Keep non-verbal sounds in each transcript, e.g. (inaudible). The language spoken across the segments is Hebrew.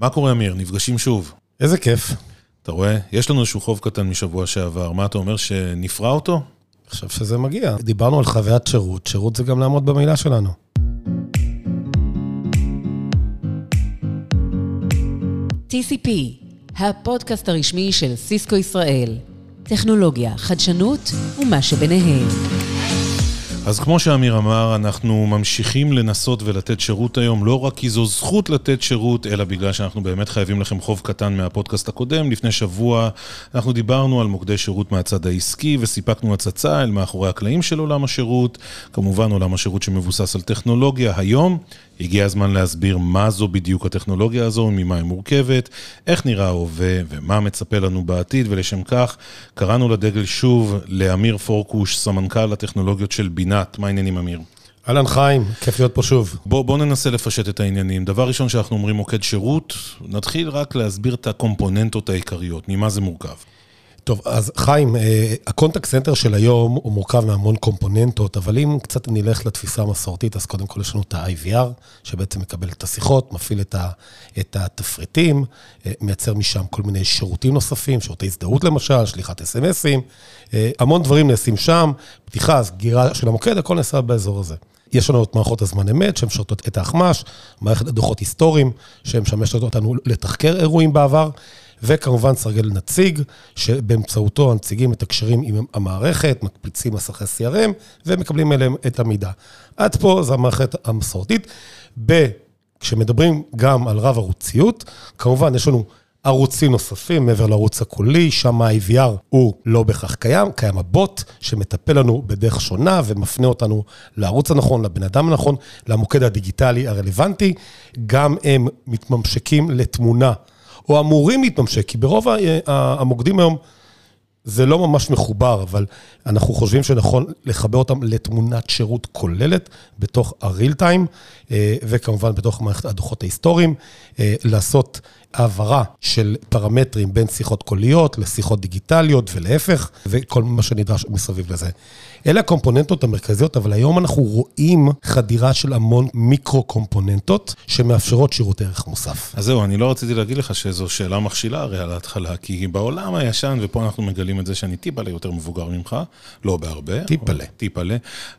מה קורה, אמיר? נפגשים שוב. איזה כיף. אתה רואה? יש לנו איזשהו חוב קטן משבוע שעבר. מה אתה אומר, שנפרע אותו? חושב שזה מגיע. דיברנו על חוויית שירות, שירות זה גם לעמוד במילה שלנו. TCP, הפודקאסט הרשמי של סיסקו ישראל. טכנולוגיה, חדשנות ומה שביניהם. אז כמו שאמיר אמר, אנחנו ממשיכים לנסות ולתת שירות היום, לא רק כי זו זכות לתת שירות, אלא בגלל שאנחנו באמת חייבים לכם חוב קטן מהפודקאסט הקודם. לפני שבוע אנחנו דיברנו על מוקדי שירות מהצד העסקי וסיפקנו הצצה אל מאחורי הקלעים של עולם השירות, כמובן עולם השירות שמבוסס על טכנולוגיה. היום הגיע הזמן להסביר מה זו בדיוק הטכנולוגיה הזו, ממה היא מורכבת, איך נראה ההווה ומה מצפה לנו בעתיד, ולשם כך קראנו לדגל שוב לאמיר פורקוש, סמנכ"ל הטכנולוגיות של בינת. מה העניינים, אמיר? אהלן חיים, כיף להיות פה שוב. בואו בוא ננסה לפשט את העניינים. דבר ראשון שאנחנו אומרים מוקד שירות, נתחיל רק להסביר את ה components העיקריות, ממה זה מורכב. טוב, אז חיים, אה, ה contact center של היום הוא מורכב מהמון components, אבל אם קצת נלך לתפיסה המסורתית, אז קודם כל יש לנו את ה-IVR, שבעצם מקבל את השיחות, מפעיל את, ה, את התפריטים, אה, מייצר משם כל מיני שירותים נוספים, שירותי הזדהות למשל, שליחת SMSים, אה, המון דברים נעשים שם, פתיחה, סגירה של המוקד, הכל נעשה באזור הזה. יש לנו את מערכות הזמן אמת, שהן משרתות את האחמ"ש, מערכת הדוחות היסטוריים, שהן משמשת אותנו לתחקר אירועים בעבר. וכמובן סרגל נציג, שבאמצעותו הנציגים מתקשרים עם המערכת, מקפיצים מסכי CRM ומקבלים אליהם את המידע. עד פה זו המערכת המסורתית. ב... כשמדברים גם על רב ערוציות, כמובן יש לנו ערוצים נוספים מעבר לערוץ הקולי, שם ה-IVR הוא לא בהכרח קיים, קיים הבוט שמטפל לנו בדרך שונה ומפנה אותנו לערוץ הנכון, לבן אדם הנכון, למוקד הדיגיטלי הרלוונטי. גם הם מתממשקים לתמונה. או אמורים להתממשק, כי ברוב המוקדים היום זה לא ממש מחובר, אבל אנחנו חושבים שנכון לחבר אותם לתמונת שירות כוללת בתוך ה-real time, אה, וכמובן בתוך מערכת הדוחות ההיסטוריים, אה, לעשות העברה של פרמטרים בין שיחות קוליות לשיחות דיגיטליות ולהפך, וכל מה שנדרש מסביב לזה. אלה הקומפוננטות המרכזיות, אבל היום אנחנו רואים חדירה של המון מיקרו-קומפוננטות שמאפשרות שירותי ערך מוסף. אז זהו, אני לא רציתי להגיד לך שזו שאלה מכשילה הרי על ההתחלה, כי בעולם הישן, ופה אנחנו מגלים את זה שאני טיפלה יותר מבוגר ממך, לא בהרבה. טיפלה. טיפלה.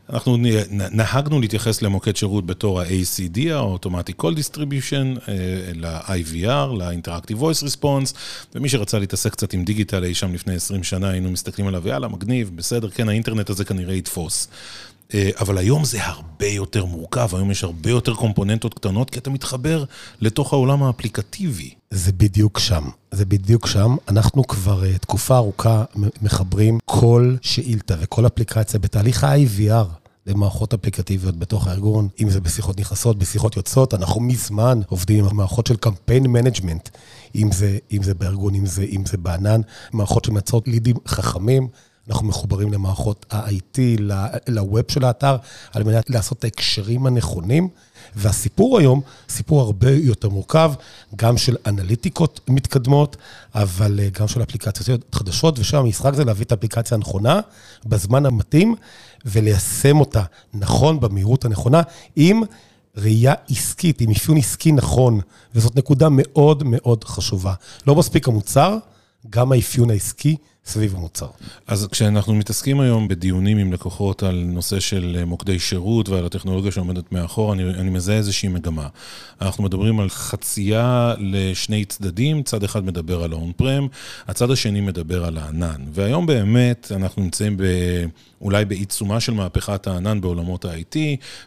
אנחנו נהגנו להתייחס למוקד שירות בתור ה-ACD, ה-Automatic Call Distribution, אה, ל-IVR, ל-Interactive Voice Response, ומי שרצה להתעסק קצת עם דיגיטל אי שם לפני 20 שנה, היינו מסתכלים עליו, יאללה, מגניב, בסדר, כן, האינטרנט הזה כנראה יתפוס. אה, אבל היום זה הרבה יותר מורכב, היום יש הרבה יותר components קטנות, כי אתה מתחבר לתוך העולם האפליקטיבי. זה בדיוק שם, זה בדיוק שם. אנחנו כבר uh, תקופה ארוכה מחברים כל שאילתה וכל אפליקציה בתהליך ה-IVR. למערכות אפליקטיביות בתוך הארגון, אם זה בשיחות נכנסות, בשיחות יוצאות, אנחנו מזמן עובדים עם מערכות של campaign management, אם אם זה בארגון, אם זה, אם זה בענן, מערכות שמייצרות leadים חכמים. אנחנו מחוברים למערכות ה-IT, לווב של האתר, על מנת לעשות את ההקשרים הנכונים. והסיפור היום, סיפור הרבה יותר מורכב, גם של אנליטיקות מתקדמות, אבל אה, גם של אפליקציות חדשות, ושם המשחק זה להביא את האפליקציה הנכונה, בזמן המתאים, וליישם אותה נכון, במהירות הנכונה, עם ראייה עסקית, עם אפיון עסקי נכון, וזאת נקודה מאוד מאוד חשובה. לא מספיק המוצר, גם האפיון העסקי סביב המוצר. אז כשאנחנו מתעסקים היום בדיונים עם לקוחות על נושא של מוקדי שירות ועל הטכנולוגיה שעומדת מאחור, אני, אני מזהה איזושהי מגמה. אנחנו מדברים על חצייה לשני צדדים, צד אחד מדבר על ה-on-prem, הצד השני מדבר על הענן. והיום באמת אנחנו נמצאים ב... אולי בעיצומה של מהפכת הענן בעולמות ה-IT,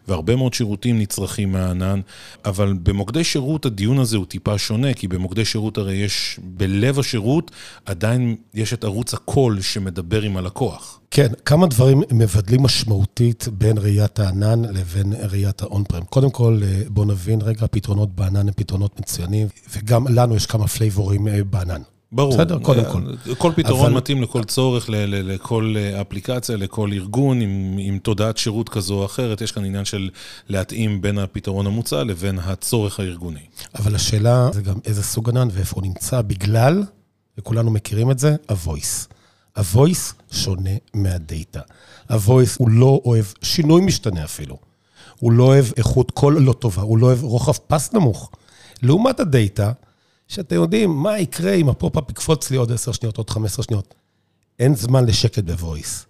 והרבה מאוד שירותים נצרכים מהענן, אבל במוקדי שירות הדיון הזה הוא טיפה שונה, כי במוקדי שירות הרי יש, בלב השירות, עדיין יש את ערוץ הקול שמדבר עם הלקוח. כן, כמה דברים מבדלים משמעותית בין ראיית הענן לבין ראיית ה on-prem. קודם כל, אה, בואו נבין רגע, הפתרונות בענן הם פתרונות מצוינים, וגם לנו יש כמה flavorים אה, בענן. ברור. בסדר, קודם כל. כל פתרון אבל... מתאים לכל צורך, ל- ל- לכל אפליקציה, לכל ארגון, עם, עם תודעת שירות כזו או אחרת. יש כאן עניין של להתאים בין הפתרון המוצע לבין הצורך הארגוני. אבל השאלה זה גם איזה סוג ענן ואיפה הוא נמצא, בגלל, וכולנו מכירים את זה, ה-voice. ה-voice שונה מה data. ה-voice הוא לא אוהב שינוי משתנה אפילו. הוא לא אוהב איכות קול לא טובה, הוא לא אוהב רוחב פס נמוך. לעומת ה data, שאתם יודעים מה יקרה אם ה pop-up יקפוץ לי עוד 10 שניות, עוד 15 שניות. אין זמן לשקט ב voice.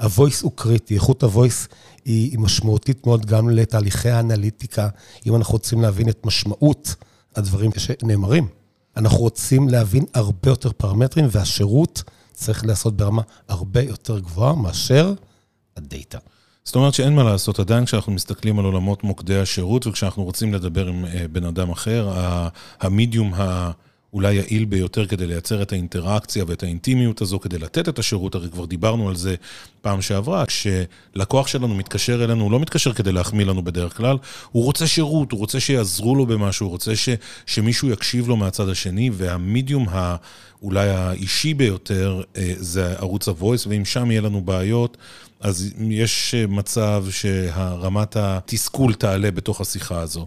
הוויס הוא קריטי, איכות הוויס היא, היא משמעותית מאוד גם לתהליכי האנליטיקה, אם אנחנו רוצים להבין את משמעות הדברים שנאמרים. אנחנו רוצים להבין הרבה יותר פרמטרים, והשירות צריך להיעשות ברמה הרבה יותר גבוהה מאשר הדאטה. זאת אומרת שאין מה לעשות, עדיין כשאנחנו מסתכלים על עולמות מוקדי השירות וכשאנחנו רוצים לדבר עם אה, בן אדם אחר, המדיום האולי יעיל ביותר כדי לייצר את האינטראקציה ואת האינטימיות הזו, כדי לתת את השירות, הרי כבר דיברנו על זה פעם שעברה, כשלקוח שלנו מתקשר אלינו, הוא לא מתקשר כדי להחמיא לנו בדרך כלל, הוא רוצה שירות, הוא רוצה שיעזרו לו במשהו, הוא רוצה ש, שמישהו יקשיב לו מהצד השני, והמדיום ה... אולי האישי ביותר אה, זה ערוץ ה-voice, ואם שם יהיה לנו בעיות, אז יש אה, מצב שהרמת התסכול תעלה בתוך השיחה הזו.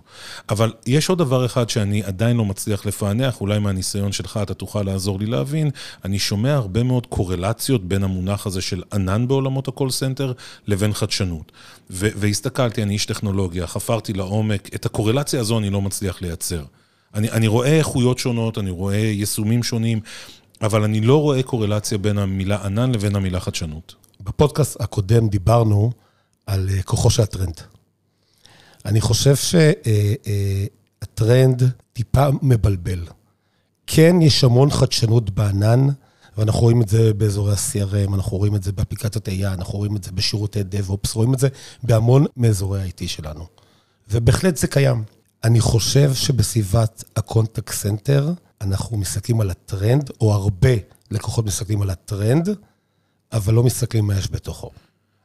אבל יש עוד דבר אחד שאני עדיין לא מצליח לפענח, אולי מהניסיון שלך אתה תוכל לעזור לי להבין. אני שומע הרבה מאוד קורלציות בין המונח הזה של ענן בעולמות ה-call center לבין חדשנות. והסתכלתי, אני איש טכנולוגיה, חפרתי לעומק, את הקורלציה הזו אני לא מצליח לייצר. אני, אני רואה איכויות שונות, אני רואה יישומים שונים, אבל אני לא רואה קורלציה בין המילה ענן לבין המילה חדשנות. בפודקאסט הקודם דיברנו על אה, כוחו של הטרנד. אני חושב שהטרנד אה, אה, טיפה מבלבל. כן, יש המון חדשנות בענן, ואנחנו רואים את זה באזורי ה-CRM, אנחנו רואים את זה באפליקציות AI, אנחנו רואים את זה בשירותי DevOps, רואים את זה בהמון מאזורי ה-IT שלנו. ובהחלט זה קיים. אני חושב שבסביבת ה contact center, אנחנו מסתכלים על הטרנד, או הרבה לקוחות מסתכלים על הטרנד, אבל לא מסתכלים מה יש בתוכו.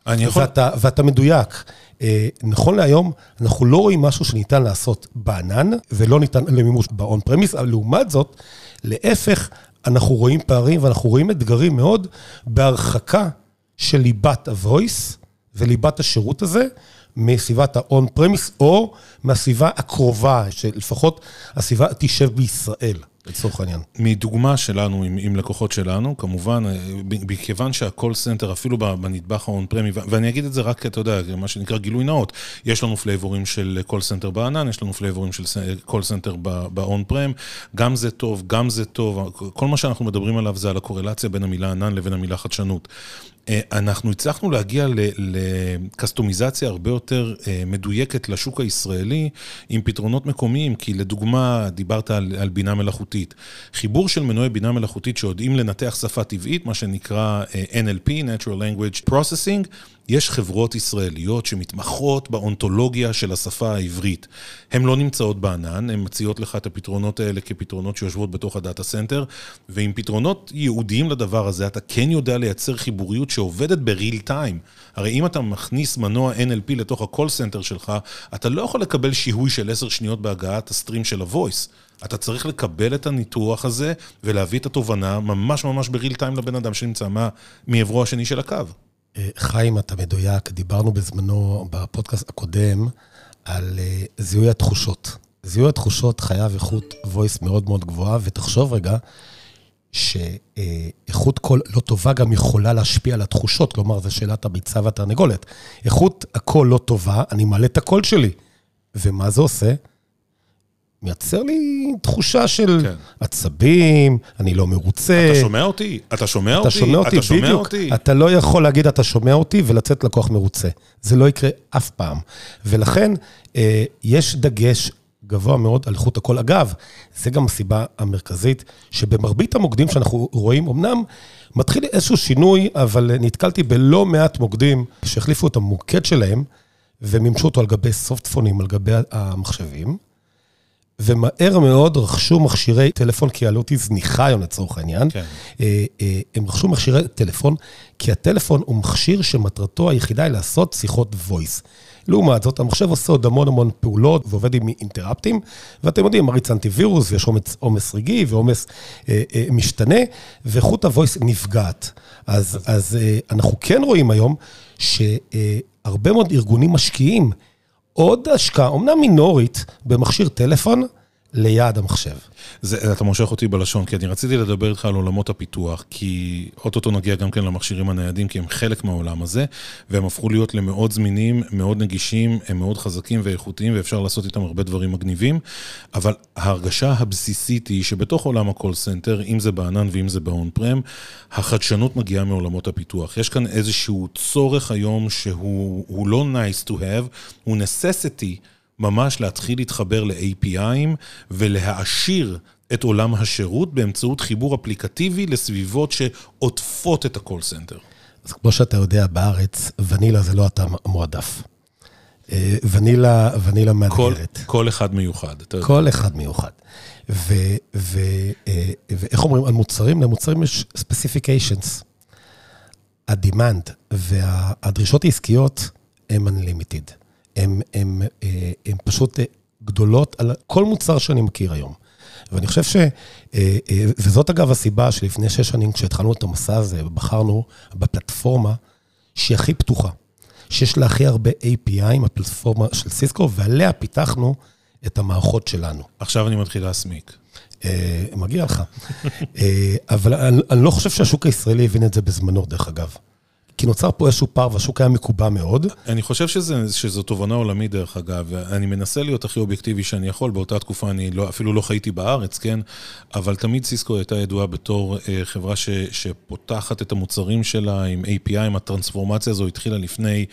אני יכול... ואתה, ואתה מדויק. אה, נכון להיום, אנחנו לא רואים משהו שניתן לעשות בענן, ולא ניתן למימוש באון פרמיס, אבל לעומת זאת, להפך, אנחנו רואים פערים ואנחנו רואים אתגרים מאוד בהרחקה של ליבת ה-voice וליבת השירות הזה, מסביבת ה-on premise או מהסביבה הקרובה, שלפחות הסביבה תשב בישראל. לצורך העניין. מדוגמה שלנו עם, עם לקוחות שלנו, כמובן, אה, מכיוון שה call center, אפילו בנדבך ה on-premי, ואני אגיד את זה רק, אתה יודע, מה שנקרא גילוי נאות, יש לנו flavorים של call center בענן, יש לנו flavorים של call center ב on-prem, גם זה טוב, גם זה טוב, כל מה שאנחנו מדברים עליו זה על הקורלציה בין המילה ענן לבין המילה חדשנות. אה, אנחנו הצלחנו להגיע ל customization הרבה יותר אה, מדויקת לשוק הישראלי עם פתרונות מקומיים, כי לדוגמה, דיברת על, על בינה מלאכותית. חיבור של מנועי בינה מלאכותית שיודעים לנתח שפה טבעית, מה שנקרא אה, NLP, Natural Language Processing, יש חברות ישראליות שמתמחות באונתולוגיה של השפה העברית. הן לא נמצאות בענן, הן מציעות לך את הפתרונות האלה כפתרונות שיושבות בתוך ה data center, ועם פתרונות ייעודיים לדבר הזה, אתה כן יודע לייצר חיבוריות שעובדת ב real time. הרי אם אתה מכניס מנוע NLP לתוך ה-call center שלך, אתה לא יכול לקבל שיהוי של עשר שניות בהגעת ה stream של ה-voice. אתה צריך לקבל את הניתוח הזה ולהביא את התובנה ממש ממש בריל טיים לבן אדם שנמצא מעברו השני של הקו. אה, חיים, אתה מדויק, דיברנו בזמנו בפודקאסט הקודם על אה, זיהוי התחושות. זיהוי התחושות חייב איכות voice מאוד מאוד גבוהה, ותחשוב רגע שאיכות קול לא טובה גם יכולה להשפיע על התחושות, כלומר, זו שאלת הביצה והתרנגולת. איכות הקול לא טובה, אני מעלה את הקול שלי. ומה זה עושה? מייצר לי תחושה של כן. עצבים, אני לא מרוצה. אתה שומע אותי? אתה שומע אתה אותי? שומע אותי, אתה שומע בדיוק. אותי? אתה לא יכול להגיד אתה שומע אותי ולצאת לקוח מרוצה. זה לא יקרה אף פעם. ולכן, אה, יש דגש גבוה מאוד על איכות הקול. אגב, זה גם הסיבה המרכזית, שבמרבית המוקדים שאנחנו רואים, אמנם מתחיל איזשהו שינוי, אבל נתקלתי בלא מעט מוקדים שהחליפו את המוקד שלהם, ומימשו אותו על גבי סופטפונים, על גבי המחשבים. ומהר מאוד רכשו מכשירי טלפון, כי העלות היא זניחה היום לצורך העניין. כן. אה, אה, הם רכשו מכשירי טלפון, כי הטלפון הוא מכשיר שמטרתו היחידה היא לעשות שיחות voice. לעומת זאת, המחשב עושה עוד המון המון פעולות ועובד עם אינטראפטים, ואתם יודעים, מריץ אנטיווירוס, ויש עומס, עומס רגעי ועומס אה, אה, משתנה, ואיכות הוויס נפגעת. אז, אז אה, אנחנו כן רואים היום שהרבה מאוד ארגונים משקיעים עוד השקעה, אמנם מינורית, במכשיר טלפון, ליד המחשב. זה, אתה מושך אותי בלשון, כי אני רציתי לדבר איתך על עולמות הפיתוח, כי אוטוטו נגיע גם כן למכשירים הניידים, כי הם חלק מהעולם הזה, והם הפכו להיות למאוד זמינים, מאוד נגישים, הם מאוד חזקים ואיכותיים, ואפשר לעשות איתם הרבה דברים מגניבים, אבל ההרגשה הבסיסית היא שבתוך עולם ה-call center, אם זה בענן ואם זה ב-on prem, החדשנות מגיעה מעולמות הפיתוח. יש כאן איזשהו צורך היום שהוא לא nice to have, הוא necessity. ממש להתחיל להתחבר ל-API'ים ולהעשיר את עולם השירות באמצעות חיבור אפליקטיבי לסביבות שעוטפות את ה-call center. אז כמו שאתה יודע, בארץ, ונילה זה לא הטעם המועדף. אה, ונילה, ונילה מאתגרת. כל, כל אחד מיוחד. כל אחד מיוחד. אה, ואיך אומרים, על מוצרים? למוצרים יש specifications. ה-demand והדרישות העסקיות הם unlimited. הן אה, פשוט אה, גדולות על כל מוצר שאני מכיר היום. ואני חושב ש... אה, וזאת אגב הסיבה שלפני שש שנים, כשהתחלנו את המסע הזה, בחרנו בפלטפורמה שהיא הכי פתוחה, שיש לה הכי הרבה API, הפלטפורמה של סיסקו, ועליה פיתחנו את המערכות שלנו. עכשיו אני מתחיל להסמיק. מגיע לך. (laughs) אבל אני לא חושב שהשוק הישראלי הבין את זה בזמנו, דרך אגב. כי נוצר פה איזשהו פער והשוק היה מקובע מאוד. אני חושב שזה, שזו תובנה עולמית, דרך אגב. אני מנסה להיות הכי אובייקטיבי שאני יכול. באותה תקופה אני לא, אפילו לא חייתי בארץ, כן? אבל תמיד סיסקו הייתה ידועה בתור אה, חברה ש, שפותחת את המוצרים שלה עם API, עם הטרנספורמציה הזו התחילה לפני...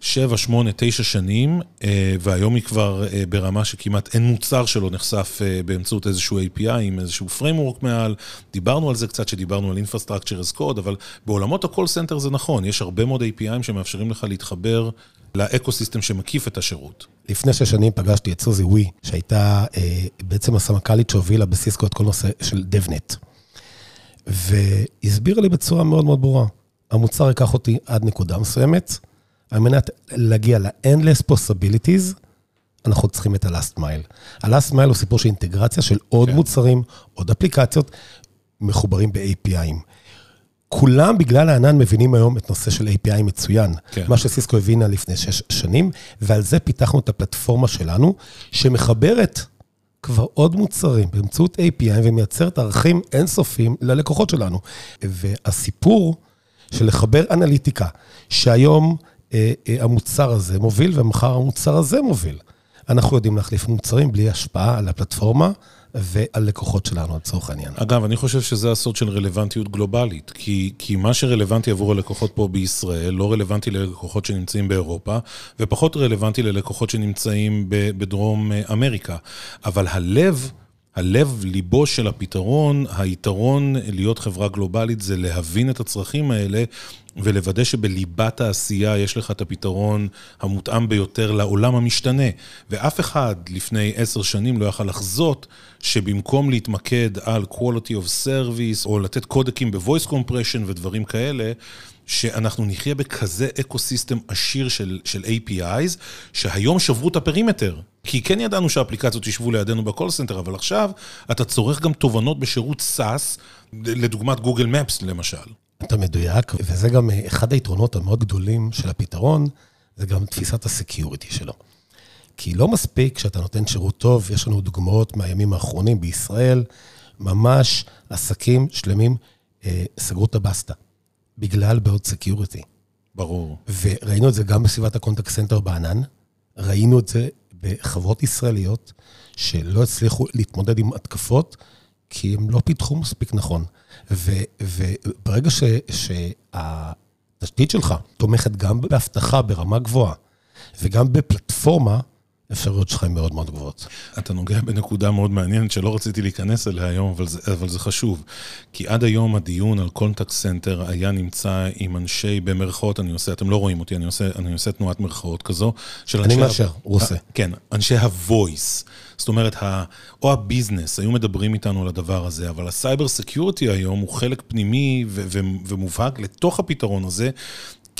שבע, שמונה, תשע שנים, אה, והיום היא כבר אה, ברמה שכמעט אין מוצר שלא נחשף אה, באמצעות איזשהו API עם איזשהו framework מעל. דיברנו על זה קצת, שדיברנו על Infrastructure as Code, אבל בעולמות ה-call center זה נכון, יש הרבה מאוד APIים שמאפשרים לך להתחבר לאקו-סיסטם שמקיף את השירות. לפני שש שנים פגשתי את סוזי ווי, שהייתה בעצם הסמנכ"לית שהובילה בסיסקו את כל נושא של DevNet. והסבירה לי בצורה מאוד מאוד ברורה, המוצר ייקח אותי עד נקודה מסוימת, על מנת להגיע ל-endless possibilities, אנחנו צריכים את ה-last mile. ה-last mile הוא סיפור של אינטגרציה של עוד כן. מוצרים, עוד אפליקציות, מחוברים ב-API'ים. כולם בגלל הענן מבינים היום את נושא של API מצוין. כן. מה שסיסקו הבינה לפני שש שנים, ועל זה פיתחנו את הפלטפורמה שלנו, שמחברת כבר עוד מוצרים באמצעות API ומייצרת ערכים אינסופיים ללקוחות שלנו. והסיפור של לחבר אנליטיקה, שהיום המוצר הזה מוביל, ומחר המוצר הזה מוביל. אנחנו יודעים להחליף מוצרים בלי השפעה על הפלטפורמה ועל לקוחות שלנו, לצורך העניין. אגב, אני חושב שזה הסוד של רלוונטיות גלובלית, כי, כי מה שרלוונטי עבור הלקוחות פה בישראל, לא רלוונטי ללקוחות שנמצאים באירופה, ופחות רלוונטי ללקוחות שנמצאים בדרום אה, אמריקה. אבל הלב... הלב, ליבו של הפתרון, היתרון להיות חברה גלובלית זה להבין את הצרכים האלה ולוודא שבליבת העשייה יש לך את הפתרון המותאם ביותר לעולם המשתנה. ואף אחד לפני עשר שנים לא יכל לחזות שבמקום להתמקד על quality of service או לתת קודקים ב-voice compression ודברים כאלה, שאנחנו נחיה בכזה אקו-סיסטם עשיר של, של APIs, שהיום שברו את ה perimeter. כי כן ידענו שהאפליקציות ישבו לידינו ב call center, אבל עכשיו אתה צורך גם תובנות בשירות SaaS, לדוגמת Google Maps למשל. אתה מדויק, וזה גם אחד היתרונות המאוד גדולים של הפתרון, זה גם תפיסת ה security שלו. כי לא מספיק שאתה נותן שירות טוב, יש לנו דוגמאות מהימים האחרונים בישראל, ממש עסקים שלמים אה, סגרו את הבסטה. בגלל בעיות security. ברור. וראינו את זה גם בסביבת ה contact center בענן, ראינו את זה בחברות ישראליות שלא הצליחו להתמודד עם התקפות, כי הם לא פיתחו מספיק נכון. ו, וברגע ש, שהתשתית שלך תומכת גם באבטחה ברמה גבוהה, וגם בפלטפורמה האפשרויות שלך הן מאוד מאוד גבוהות. אתה נוגע בנקודה מאוד מעניינת שלא רציתי להיכנס אליה היום, אבל זה, אבל זה חשוב. כי עד היום הדיון על contact center היה נמצא עם אנשי, במרכאות, אני עושה, אתם לא רואים אותי, אני עושה, אני עושה תנועת מרכאות כזו. של אני מאשר, הוא עושה. כן, אנשי ה-voice. זאת אומרת, ה, או ה business, היו מדברים איתנו על הדבר הזה, אבל ה cyber security היום הוא חלק פנימי ומובהק לתוך הפתרון הזה,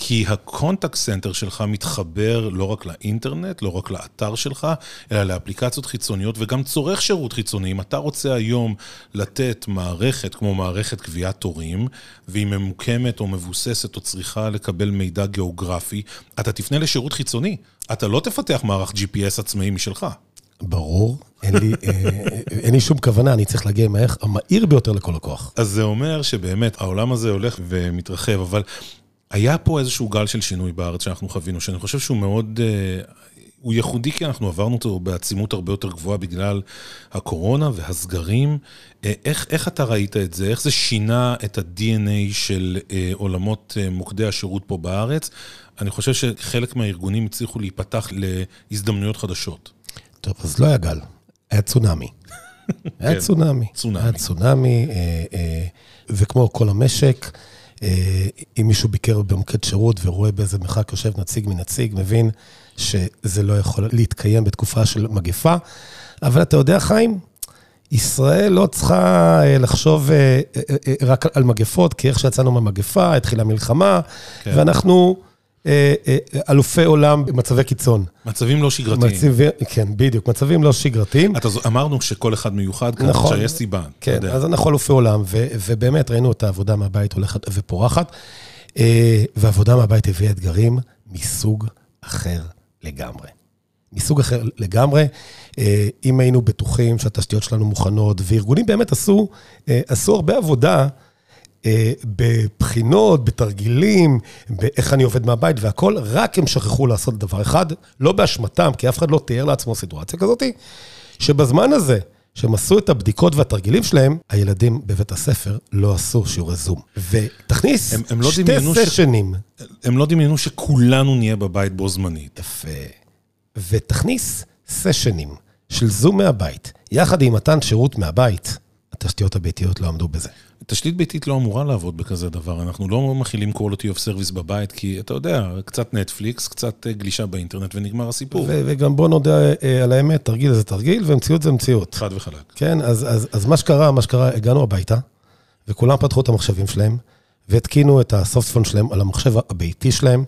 כי ה contact center שלך מתחבר לא רק לאינטרנט, לא רק לאתר שלך, אלא לאפליקציות חיצוניות וגם צורך שירות חיצוני. אם אתה רוצה היום לתת מערכת כמו מערכת קביעת תורים, והיא ממוקמת או מבוססת או צריכה לקבל מידע גיאוגרפי, אתה תפנה לשירות חיצוני. אתה לא תפתח מערך GPS עצמאי משלך. ברור. אין לי, אה, אין לי שום כוונה, אני צריך להגיע עם הערך המהיר ביותר לכל לקוח. אז זה אומר שבאמת העולם הזה הולך ומתרחב, אבל היה פה איזשהו גל של שינוי בארץ שאנחנו חווינו, שאני חושב שהוא מאוד, אה, הוא ייחודי כי אנחנו עברנו אותו בעצימות הרבה יותר גבוהה בגלל הקורונה והסגרים. אה, איך, איך אתה ראית את זה? איך זה שינה את ה-DNA של אה, עולמות אה, מוקדי השירות פה בארץ? אני חושב שחלק מהארגונים הצליחו להיפתח להזדמנויות חדשות. טוב, אז לא היה גל, היה צונאמי. (laughs) היה כן, צונאמי. צונאמי. היה צונאמי, אה, אה, וכמו כל המשק, אם מישהו ביקר במוקד שירות ורואה באיזה מרחק יושב נציג מנציג, מבין שזה לא יכול להתקיים בתקופה של מגפה. אבל אתה יודע, חיים, ישראל לא צריכה אה, לחשוב אה, אה, אה, רק על מגפות, כי איך שיצאנו מהמגפה, התחילה מלחמה, כן. ואנחנו אה, אה, אלופי עולם במצבי קיצון. מצבים לא שגרתיים. מצבים, כן, בדיוק, מצבים לא שגרתיים. אתה, אמרנו שכל אחד מיוחד, כאן, נכון. שיש סיבה. כן. אז אנחנו אלופי עולם, ו- ובאמת ראינו את העבודה מהבית הולכת ופורחת, אה, ועבודה מהבית הביאה אתגרים מסוג אחר לגמרי. מסוג אחר לגמרי. אה, אם היינו בטוחים שהתשתיות שלנו מוכנות, וארגונים באמת עשו, אה, עשו הרבה עבודה אה, בבחינות, בתרגילים, באיך אני עובד מהבית והכול, רק הם שכחו לעשות דבר אחד, לא באשמתם, כי אף אחד לא תיאר לעצמו סיטואציה כזאת, שבזמן הזה שהם עשו את הבדיקות והתרגילים שלהם, הילדים בבית הספר לא עשו שיעורי זום. ותכניס הם- הם לא שתי דמיינו ש- סשנים. הם לא דמיינו שכולנו נהיה בבית בו זמנית. יפה. ותכניס סשנים של זום מהבית, יחד עם מתן שירות מהבית, התשתיות הביתיות לא עמדו בזה. תשתית ביתית לא אמורה לעבוד בכזה דבר, אנחנו לא מכילים quality of service בבית, כי אתה יודע, קצת נטפליקס, קצת אה, גלישה באינטרנט ונגמר הסיפור. ו- וגם בוא נודה אה, על האמת, תרגיל זה תרגיל ומציאות זה מציאות. חד וחלק. כן, אז, אז, אז מה שקרה, מה שקרה, הגענו הביתה, וכולם פתחו את המחשבים שלהם, והתקינו את הסופטפון שלהם על המחשב הביתי שלהם.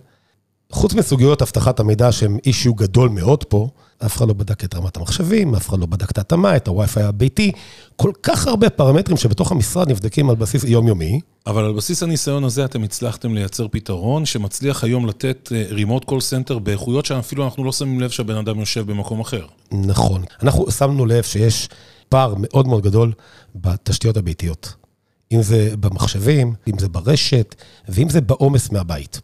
חוץ מסוגיות אבטחת המידע, שהם אישיו גדול מאוד פה, אף אחד לא בדק את רמת המחשבים, אף אחד לא בדק את ההתאמה, את הווי-פיי הביתי, כל כך הרבה פרמטרים שבתוך המשרד נבדקים על בסיס יומיומי. אבל על בסיס הניסיון הזה אתם הצלחתם לייצר פתרון שמצליח היום לתת remote call center באיכויות שאפילו אנחנו לא שמים לב שהבן אדם יושב במקום אחר. נכון. אנחנו שמנו לב שיש פער מאוד מאוד גדול בתשתיות הביתיות. אם זה במחשבים, אם זה ברשת, ואם זה בעומס מהבית.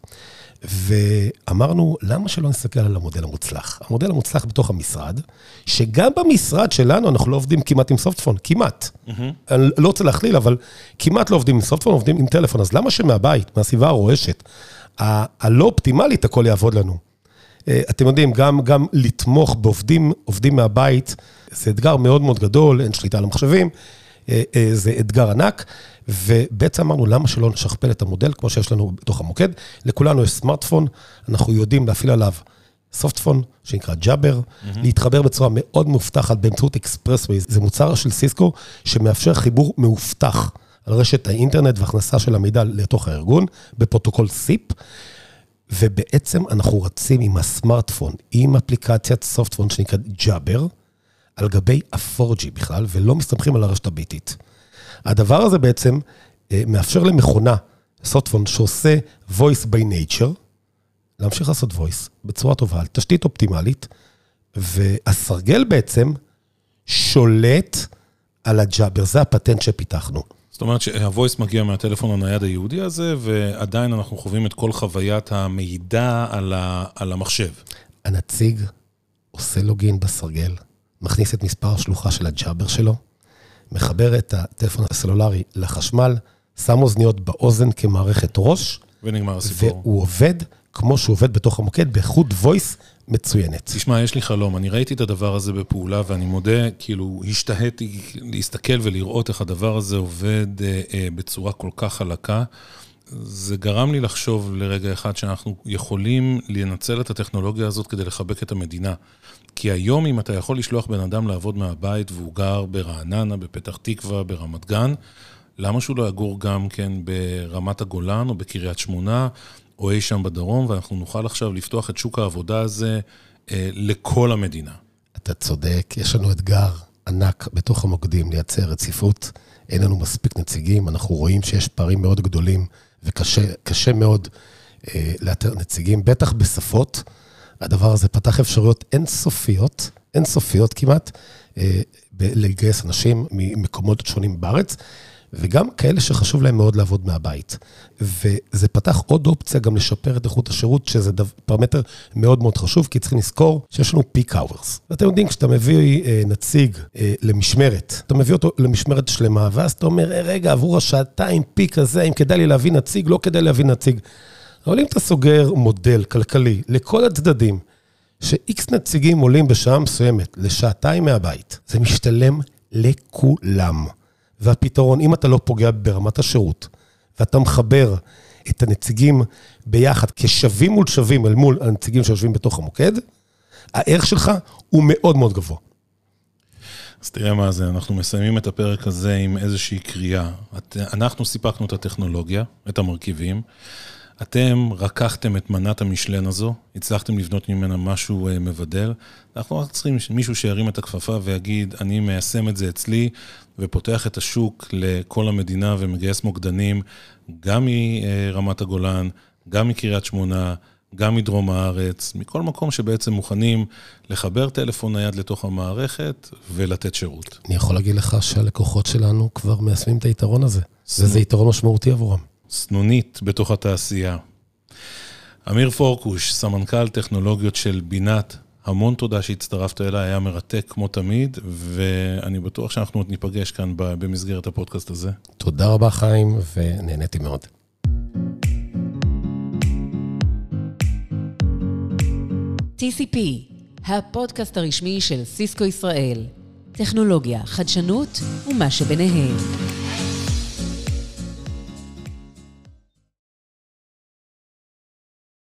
ואמרנו, למה שלא נסתכל על המודל המוצלח? המודל המוצלח בתוך המשרד, שגם במשרד שלנו אנחנו לא עובדים כמעט עם סופטפון, כמעט. אני לא רוצה להכליל, אבל כמעט לא עובדים עם סופטפון, עובדים עם טלפון. אז למה שמהבית, מהסביבה הרועשת, ה- הלא אופטימלית, הכל יעבוד לנו? אה, אתם יודעים, גם, גם לתמוך בעובדים, עובדים מהבית, זה אתגר מאוד מאוד גדול, אין שליטה על המחשבים, זה אתגר ענק, ובעצם אמרנו, למה שלא נשכפל את המודל, כמו שיש לנו בתוך המוקד? לכולנו יש סמארטפון, אנחנו יודעים להפעיל עליו softphone, שנקרא Jabber, mm-hmm. להתחבר בצורה מאוד מאובטחת באמצעות Expressways. זה מוצר של סיסקו שמאפשר חיבור מאובטח על רשת האינטרנט והכנסה של המידע לתוך הארגון, בפרוטוקול SIP. ובעצם אנחנו רצים עם הסמארטפון, עם אפליקציית softphone שנקראת Jabber, על גבי ה-4G בכלל, ולא מסתמכים על הרשת הביתית. הדבר הזה בעצם אה, מאפשר למכונה, סופטפון שעושה voice by nature, להמשיך לעשות voice בצורה טובה, על תשתית אופטימלית, והסרגל בעצם שולט על הג'אבר, זה הפטנט שפיתחנו. זאת אומרת שה-voice מגיע מהטלפון הנייד היהודי הזה, ועדיין אנחנו חווים את כל חוויית המידע על, ה, על המחשב. הנציג עושה לוגין בסרגל, מכניס את מספר השלוחה של הג'אבר שלו, מחבר את הטלפון הסלולרי לחשמל, שם אוזניות באוזן כמערכת ראש, ונגמר הסיפור. והוא עובד כמו שהוא עובד בתוך המוקד, באיכות voice מצוינת. תשמע, יש לי חלום, אני ראיתי את הדבר הזה בפעולה, ואני מודה, כאילו, השתהיתי להסתכל ולראות איך הדבר הזה עובד אה, אה, בצורה כל כך חלקה. זה גרם לי לחשוב לרגע אחד שאנחנו יכולים לנצל את הטכנולוגיה הזאת כדי לחבק את המדינה. כי היום, אם אתה יכול לשלוח בן אדם לעבוד מהבית והוא גר ברעננה, בפתח תקווה, ברמת גן, למה שהוא לא יגור גם כן ברמת הגולן או בקריית שמונה, או אי שם בדרום, ואנחנו נוכל עכשיו לפתוח את שוק העבודה הזה אה, לכל המדינה. אתה צודק, יש לנו אתגר ענק בתוך המוקדים לייצר רציפות. אין לנו מספיק נציגים, אנחנו רואים שיש פערים מאוד גדולים וקשה קשה מאוד אה, לאתר נציגים, בטח בשפות. הדבר הזה פתח אפשרויות אינסופיות אינסופיות כמעט, אה, לגייס אנשים ממקומות שונים בארץ. וגם כאלה שחשוב להם מאוד לעבוד מהבית. וזה פתח עוד אופציה גם לשפר את איכות השירות, שזה דו, פרמטר מאוד מאוד חשוב, כי צריכים לזכור שיש לנו פיק אאוורס. ואתם יודעים, כשאתה מביא אה, נציג אה, למשמרת, אתה מביא אותו למשמרת שלמה, ואז אתה אומר, אה, רגע, עבור השעתיים פיק הזה, אם כדאי לי להביא נציג, לא כדאי להביא נציג. אבל אם אתה סוגר מודל כלכלי לכל הצדדים, ש-X נציגים עולים בשעה מסוימת לשעתיים מהבית, זה משתלם לכולם. והפתרון, אם אתה לא פוגע ברמת השירות, ואתה מחבר את הנציגים ביחד כשווים מול שווים אל מול הנציגים שיושבים בתוך המוקד, הערך שלך הוא מאוד מאוד גבוה. אז תראה מה זה, אנחנו מסיימים את הפרק הזה עם איזושהי קריאה. אנחנו סיפקנו את הטכנולוגיה, את המרכיבים. אתם רקחתם את מנת המשלן הזו, הצלחתם לבנות ממנה משהו אה, מבדל. אנחנו רק צריכים מישהו שירים את הכפפה ויגיד, אני מיישם את זה אצלי, ופותח את השוק לכל המדינה ומגייס מוקדנים, גם מרמת הגולן, גם מקריית שמונה, גם מדרום הארץ, מכל מקום שבעצם מוכנים לחבר טלפון נייד לתוך המערכת ולתת שירות. אני יכול להגיד לך שהלקוחות שלנו כבר מיישמים את היתרון הזה. וזה יתרון משמעותי עבורם. סנונית בתוך התעשייה. אמיר פורקוש, סמנכ"ל טכנולוגיות של בינת המון תודה שהצטרפת אליי, היה מרתק כמו תמיד, ואני בטוח שאנחנו עוד ניפגש כאן במסגרת הפודקאסט הזה. תודה רבה, חיים, ונהניתי מאוד. TCP, הפודקאסט הרשמי של סיסקו ישראל. טכנולוגיה, חדשנות ומה שביניהם.